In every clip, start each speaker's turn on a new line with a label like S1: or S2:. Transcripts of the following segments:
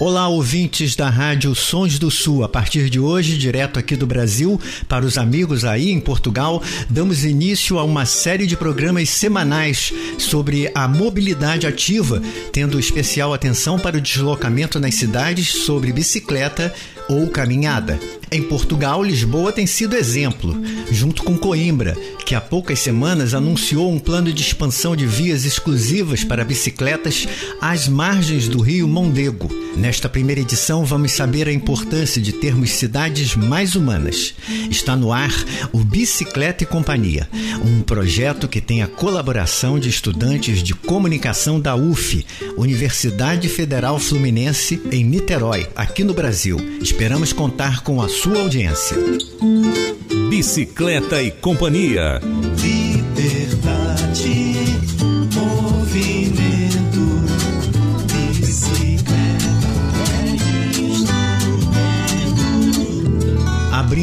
S1: Olá, ouvintes da Rádio Sons do Sul. A partir de hoje, direto aqui do Brasil, para os amigos aí em Portugal, damos início a uma série de programas semanais sobre a mobilidade ativa, tendo especial atenção para o deslocamento nas cidades sobre bicicleta ou caminhada. Em Portugal, Lisboa tem sido exemplo, junto com Coimbra, que há poucas semanas anunciou um plano de expansão de vias exclusivas para bicicletas às margens do rio Mondego. Nesta primeira edição, vamos saber a importância de termos cidades mais humanas. Está no ar o Bicicleta e Companhia, um projeto que tem a colaboração de estudantes de comunicação da UF, Universidade Federal Fluminense, em Niterói, aqui no Brasil. Esperamos contar com a sua audiência.
S2: Bicicleta e Companhia.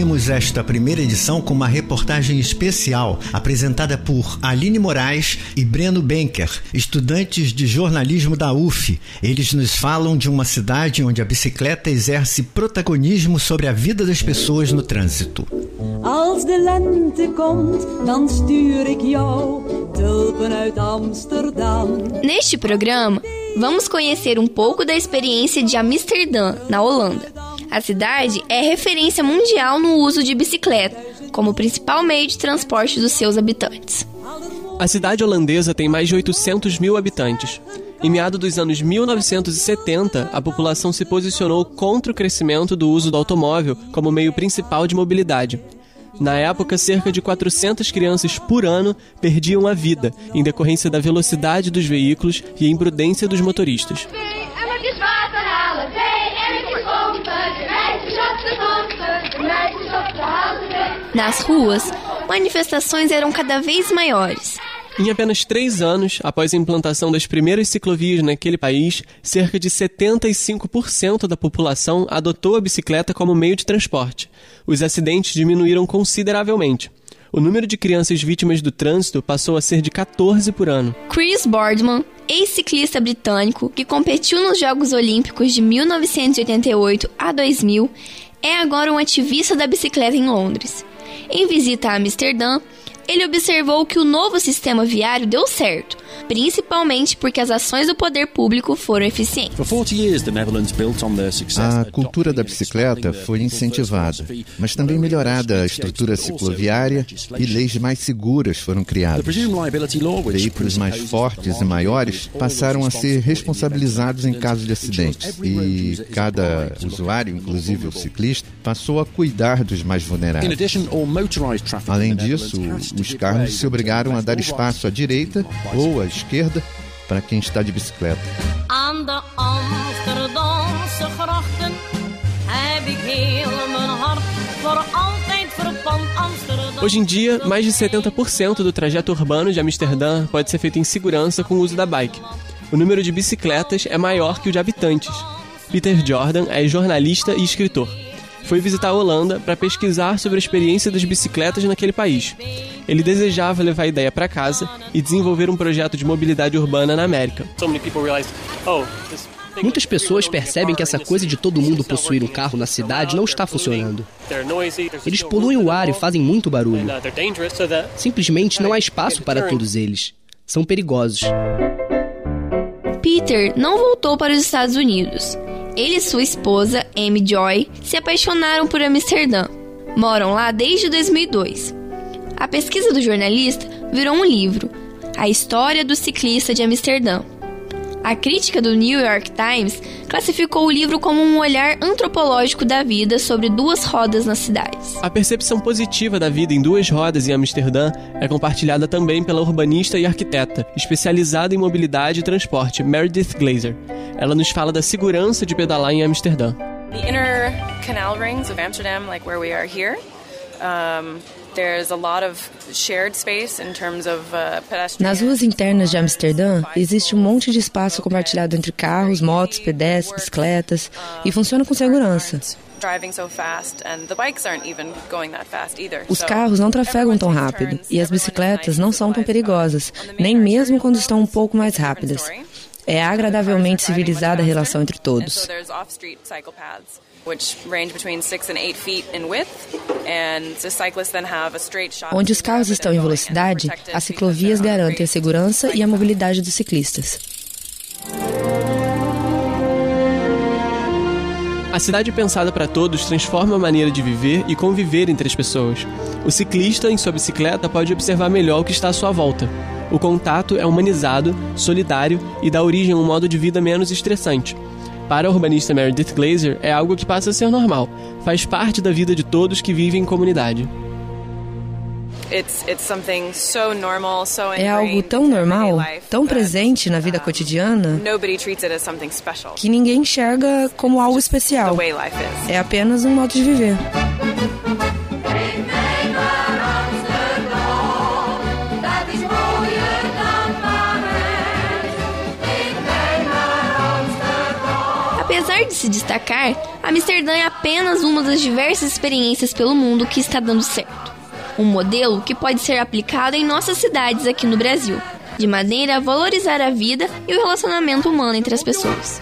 S1: Abrimos esta primeira edição com uma reportagem especial apresentada por Aline Moraes e Breno Benker, estudantes de jornalismo da UF. Eles nos falam de uma cidade onde a bicicleta exerce protagonismo sobre a vida das pessoas no trânsito.
S3: Als de lente komt, dan stuur ik jou tulpen uit Amsterdam.
S4: Neste programa, vamos conhecer um pouco da experiência de Amsterdã, na Holanda. A cidade é referência mundial no uso de bicicleta, como principal meio de transporte dos seus habitantes.
S5: A cidade holandesa tem mais de 800 mil habitantes. Em meados dos anos 1970, a população se posicionou contra o crescimento do uso do automóvel como meio principal de mobilidade. Na época, cerca de 400 crianças por ano perdiam a vida em decorrência da velocidade dos veículos e imprudência dos motoristas.
S4: Nas ruas, manifestações eram cada vez maiores.
S5: Em apenas três anos, após a implantação das primeiras ciclovias naquele país, cerca de 75% da população adotou a bicicleta como meio de transporte. Os acidentes diminuíram consideravelmente. O número de crianças vítimas do trânsito passou a ser de 14 por ano.
S4: Chris Boardman, ex-ciclista britânico que competiu nos Jogos Olímpicos de 1988 a 2000, é agora um ativista da bicicleta em Londres. Em visita a Amsterdã, ele observou que o novo sistema viário deu certo, principalmente porque as ações do poder público foram eficientes.
S6: A cultura da bicicleta foi incentivada, mas também melhorada a estrutura cicloviária e leis mais seguras foram criadas. Veículos mais fortes e maiores passaram a ser responsabilizados em caso de acidentes e cada usuário, inclusive o ciclista, passou a cuidar dos mais vulneráveis. Além disso, os carros se obrigaram a dar espaço à direita ou à esquerda para quem está de bicicleta.
S5: Hoje em dia, mais de 70% do trajeto urbano de Amsterdã pode ser feito em segurança com o uso da bike. O número de bicicletas é maior que o de habitantes. Peter Jordan é jornalista e escritor. Foi visitar a Holanda para pesquisar sobre a experiência das bicicletas naquele país. Ele desejava levar a ideia para casa e desenvolver um projeto de mobilidade urbana na América.
S7: Muitas pessoas percebem que essa coisa de todo mundo possuir um carro na cidade não está funcionando. Eles poluem o ar e fazem muito barulho. Simplesmente não há espaço para todos eles. São perigosos.
S4: Peter não voltou para os Estados Unidos. Ele e sua esposa, Amy Joy, se apaixonaram por Amsterdã. Moram lá desde 2002. A pesquisa do jornalista virou um livro, A História do Ciclista de Amsterdã. A crítica do New York Times classificou o livro como um olhar antropológico da vida sobre duas rodas nas cidades.
S5: A percepção positiva da vida em duas rodas em Amsterdã é compartilhada também pela urbanista e arquiteta, especializada em mobilidade e transporte, Meredith Glazer. Ela nos fala da segurança de pedalar em Amsterdã.
S8: The inner canal rings of Amsterdam, like where we are here, um, there's a lot of shared space in terms of uh.
S9: Nas ruas internas de Amsterdã, existe um monte de espaço compartilhado entre carros, motos, pedestres, bicicletas e funciona com segurança.
S8: Driving so fast, and the bikes aren't even going that fast either.
S9: Os carros não trafegam tão rápido e as bicicletas não são tão perigosas, nem mesmo quando estão um pouco mais rápidas. É agradavelmente civilizada a relação entre todos. Onde os carros estão em velocidade, as ciclovias garantem a segurança e a mobilidade dos ciclistas.
S5: A cidade pensada para todos transforma a maneira de viver e conviver entre as pessoas. O ciclista, em sua bicicleta, pode observar melhor o que está à sua volta. O contato é humanizado, solidário e dá origem a um modo de vida menos estressante. Para a urbanista Meredith Glazer, é algo que passa a ser normal, faz parte da vida de todos que vivem em comunidade.
S9: É algo tão normal, tão presente na vida cotidiana, que ninguém enxerga como algo especial. É apenas um modo de viver.
S4: Apesar de se destacar, Amsterdã é apenas uma das diversas experiências pelo mundo que está dando certo um modelo que pode ser aplicado em nossas cidades aqui no Brasil, de maneira a valorizar a vida e o relacionamento humano entre as pessoas.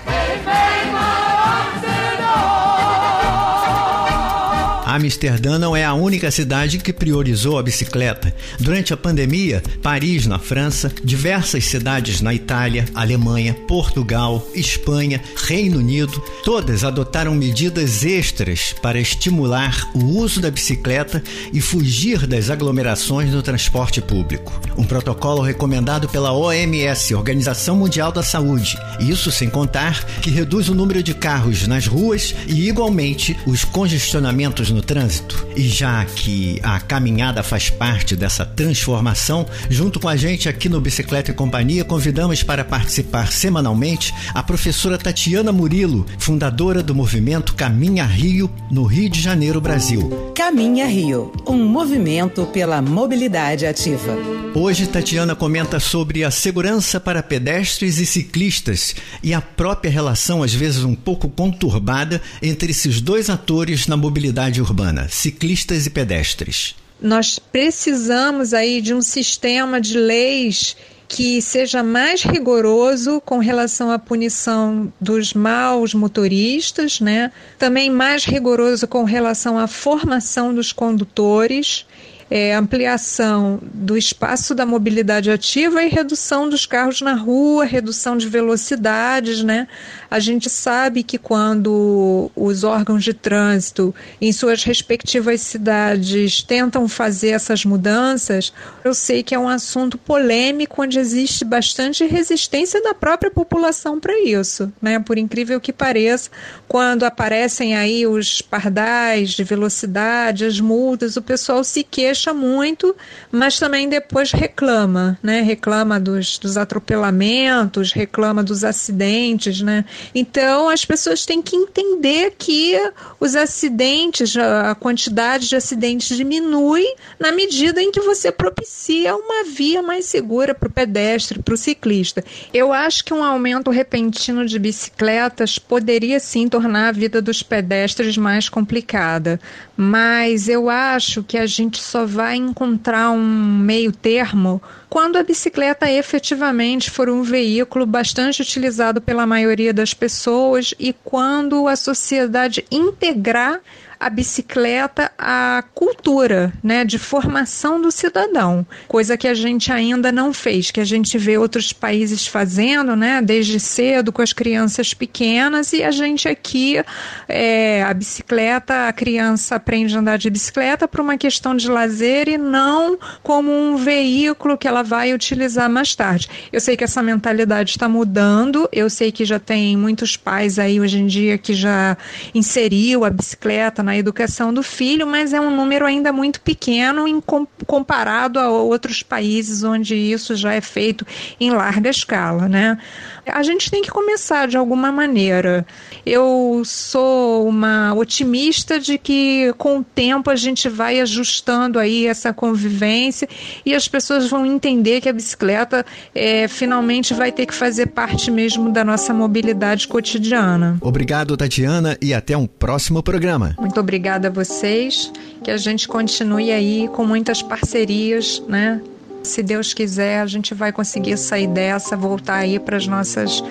S1: Amsterdã não é a única cidade que priorizou a bicicleta. Durante a pandemia, Paris, na França, diversas cidades na Itália, Alemanha, Portugal, Espanha, Reino Unido, todas adotaram medidas extras para estimular o uso da bicicleta e fugir das aglomerações no transporte público. Um protocolo recomendado pela OMS, Organização Mundial da Saúde. Isso sem contar que reduz o número de carros nas ruas e, igualmente, os congestionamentos no trânsito. E já que a caminhada faz parte dessa transformação, junto com a gente aqui no Bicicleta e Companhia, convidamos para participar semanalmente a professora Tatiana Murilo, fundadora do movimento Caminha Rio, no Rio de Janeiro, Brasil.
S2: Caminha Rio, um movimento pela mobilidade ativa.
S1: Hoje, Tatiana comenta sobre a segurança para pedestres e ciclistas e a própria relação, às vezes um pouco conturbada, entre esses dois atores na mobilidade urbana, ciclistas e pedestres.
S10: Nós precisamos aí de um sistema de leis que seja mais rigoroso com relação à punição dos maus motoristas, né? Também mais rigoroso com relação à formação dos condutores é, ampliação do espaço da mobilidade ativa e redução dos carros na rua, redução de velocidades, né? A gente sabe que quando os órgãos de trânsito em suas respectivas cidades tentam fazer essas mudanças, eu sei que é um assunto polêmico onde existe bastante resistência da própria população para isso, né? Por incrível que pareça, quando aparecem aí os pardais de velocidade, as multas, o pessoal se queixa queixa muito, mas também depois reclama, né? Reclama dos, dos atropelamentos, reclama dos acidentes, né? Então as pessoas têm que entender que os acidentes, a quantidade de acidentes diminui na medida em que você propicia uma via mais segura para o pedestre, para o ciclista. Eu acho que um aumento repentino de bicicletas poderia sim tornar a vida dos pedestres mais complicada, mas eu acho que a gente só vai encontrar um meio termo quando a bicicleta efetivamente for um veículo bastante utilizado pela maioria das pessoas e quando a sociedade integrar a bicicleta à cultura, né, de formação do cidadão, coisa que a gente ainda não fez, que a gente vê outros países fazendo, né, desde cedo com as crianças pequenas e a gente aqui é, a bicicleta, a criança aprende a andar de bicicleta por uma questão de lazer e não como um veículo que ela vai utilizar mais tarde. Eu sei que essa mentalidade está mudando, eu sei que já tem muitos pais aí hoje em dia que já inseriu a bicicleta na educação do filho, mas é um número ainda muito pequeno em com, comparado a outros países onde isso já é feito em larga escala, né? A gente tem que começar de alguma maneira. Eu sou uma otimista de que com o tempo a gente vai ajustando aí essa convivência e as pessoas vão entender que a bicicleta é, finalmente vai ter que fazer parte mesmo da nossa mobilidade cotidiana.
S1: Obrigado, Tatiana, e até um próximo programa.
S10: Muito obrigada a vocês, que a gente continue aí com muitas parcerias, né? Se Deus quiser, a gente vai conseguir sair dessa, voltar aí para as nossas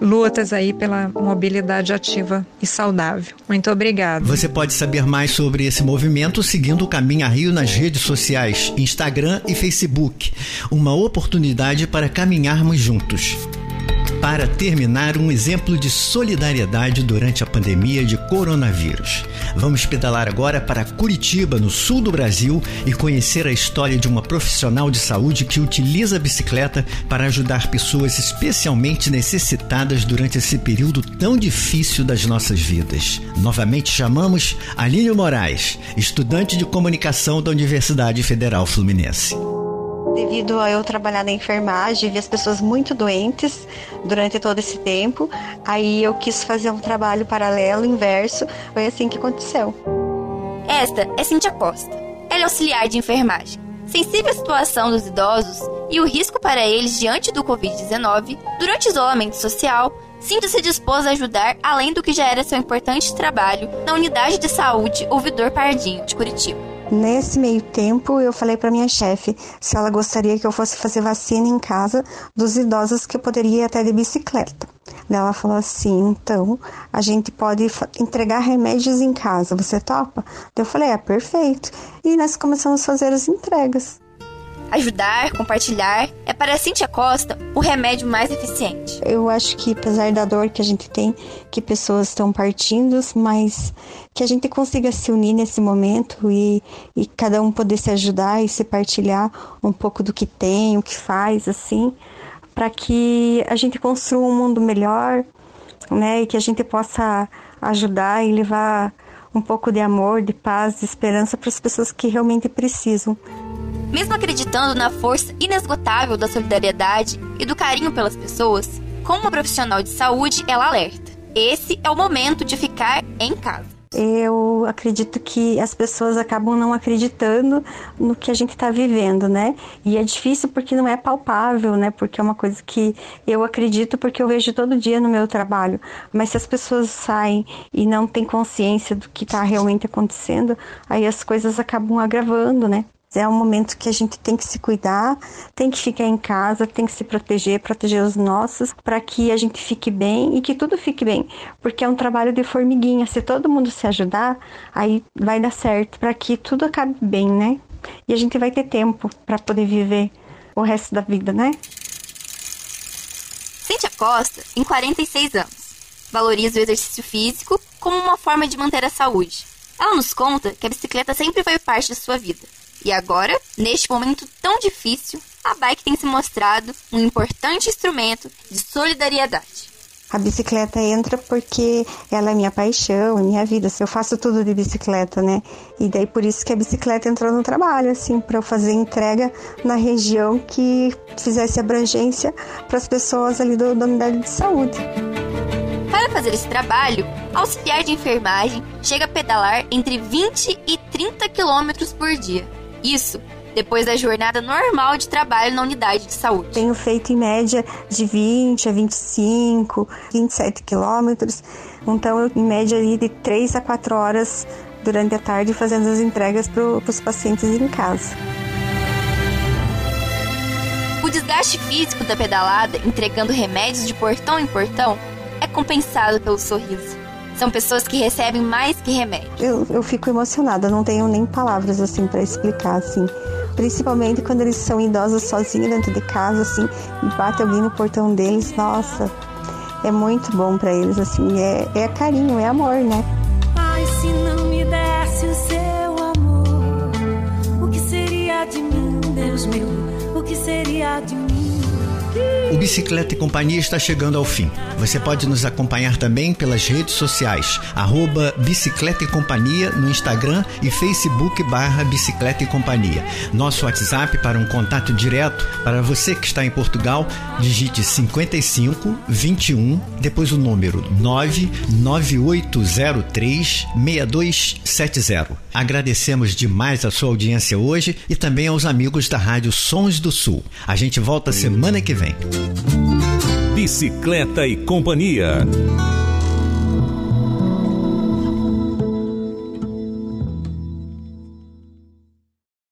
S10: lutas aí pela mobilidade ativa e saudável. Muito obrigada.
S1: Você pode saber mais sobre esse movimento seguindo o Caminho a Rio nas redes sociais, Instagram e Facebook. Uma oportunidade para caminharmos juntos para terminar, um exemplo de solidariedade durante a pandemia de coronavírus. Vamos pedalar agora para Curitiba, no sul do Brasil, e conhecer a história de uma profissional de saúde que utiliza a bicicleta para ajudar pessoas especialmente necessitadas durante esse período tão difícil das nossas vidas. Novamente chamamos Aline Moraes, estudante de comunicação da Universidade Federal Fluminense
S11: devido a eu trabalhar na enfermagem, vi as pessoas muito doentes durante todo esse tempo. Aí eu quis fazer um trabalho paralelo, inverso. Foi assim que aconteceu.
S12: Esta é Cintia Costa. Ela é auxiliar de enfermagem. Sensível à situação dos idosos e o risco para eles diante do Covid-19, durante o isolamento social, Cintia se dispôs a ajudar além do que já era seu importante trabalho na unidade de saúde Ouvidor Pardinho, de Curitiba.
S11: Nesse meio tempo, eu falei para minha chefe se ela gostaria que eu fosse fazer vacina em casa dos idosos que eu poderia ir até de bicicleta. Ela falou assim: então a gente pode entregar remédios em casa, você topa? Eu falei: é perfeito. E nós começamos a fazer as entregas.
S12: Ajudar, compartilhar é para a Cintia Costa o remédio mais eficiente.
S11: Eu acho que, apesar da dor que a gente tem, que pessoas estão partindo, mas que a gente consiga se unir nesse momento e, e cada um poder se ajudar e se partilhar um pouco do que tem, o que faz, assim, para que a gente construa um mundo melhor, né? E que a gente possa ajudar e levar um pouco de amor, de paz, de esperança para as pessoas que realmente precisam.
S12: Mesmo acreditando na força inesgotável da solidariedade e do carinho pelas pessoas, como profissional de saúde, ela alerta: esse é o momento de ficar em casa.
S11: Eu acredito que as pessoas acabam não acreditando no que a gente está vivendo, né? E é difícil porque não é palpável, né? Porque é uma coisa que eu acredito porque eu vejo todo dia no meu trabalho. Mas se as pessoas saem e não têm consciência do que está realmente acontecendo, aí as coisas acabam agravando, né? É um momento que a gente tem que se cuidar, tem que ficar em casa, tem que se proteger, proteger os nossos, para que a gente fique bem e que tudo fique bem, porque é um trabalho de formiguinha. Se todo mundo se ajudar, aí vai dar certo, para que tudo acabe bem, né? E a gente vai ter tempo para poder viver o resto da vida, né?
S12: Cíntia Costa tem 46 anos. Valoriza o exercício físico como uma forma de manter a saúde. Ela nos conta que a bicicleta sempre foi parte da sua vida e agora, neste momento tão difícil, a bike tem se mostrado um importante instrumento de solidariedade.
S11: A bicicleta entra porque ela é minha paixão, é minha vida. Eu faço tudo de bicicleta, né? E daí por isso que a bicicleta entrou no trabalho, assim, para eu fazer entrega na região que fizesse abrangência para as pessoas ali do, da unidade de saúde.
S12: Para fazer esse trabalho, auxiliar de enfermagem chega a pedalar entre 20 e 30 quilômetros por dia. Isso depois da jornada normal de trabalho na unidade de saúde.
S11: Tenho feito em média de 20 a 25, 27 quilômetros. Então, eu, em média de 3 a 4 horas durante a tarde fazendo as entregas para os pacientes em casa.
S12: O desgaste físico da pedalada, entregando remédios de portão em portão, é compensado pelo sorriso. São pessoas que recebem mais que remédio.
S11: Eu, eu fico emocionada, não tenho nem palavras assim para explicar assim. Principalmente quando eles são idosos sozinhos dentro de casa, assim, e bate alguém no portão deles, nossa, é muito bom para eles, assim, é, é carinho, é amor, né?
S3: Ai, se não me desse o seu amor, o que seria de mim, Deus meu? O que seria de mim?
S1: O Bicicleta e Companhia está chegando ao fim. Você pode nos acompanhar também pelas redes sociais, arroba Bicicleta e Companhia no Instagram e Facebook barra Bicicleta e Companhia. Nosso WhatsApp para um contato direto para você que está em Portugal, digite 55 21, depois o número 99803 6270. Agradecemos demais a sua audiência hoje e também aos amigos da Rádio Sons do Sul. A gente volta semana que vem.
S13: Bicicleta e Companhia.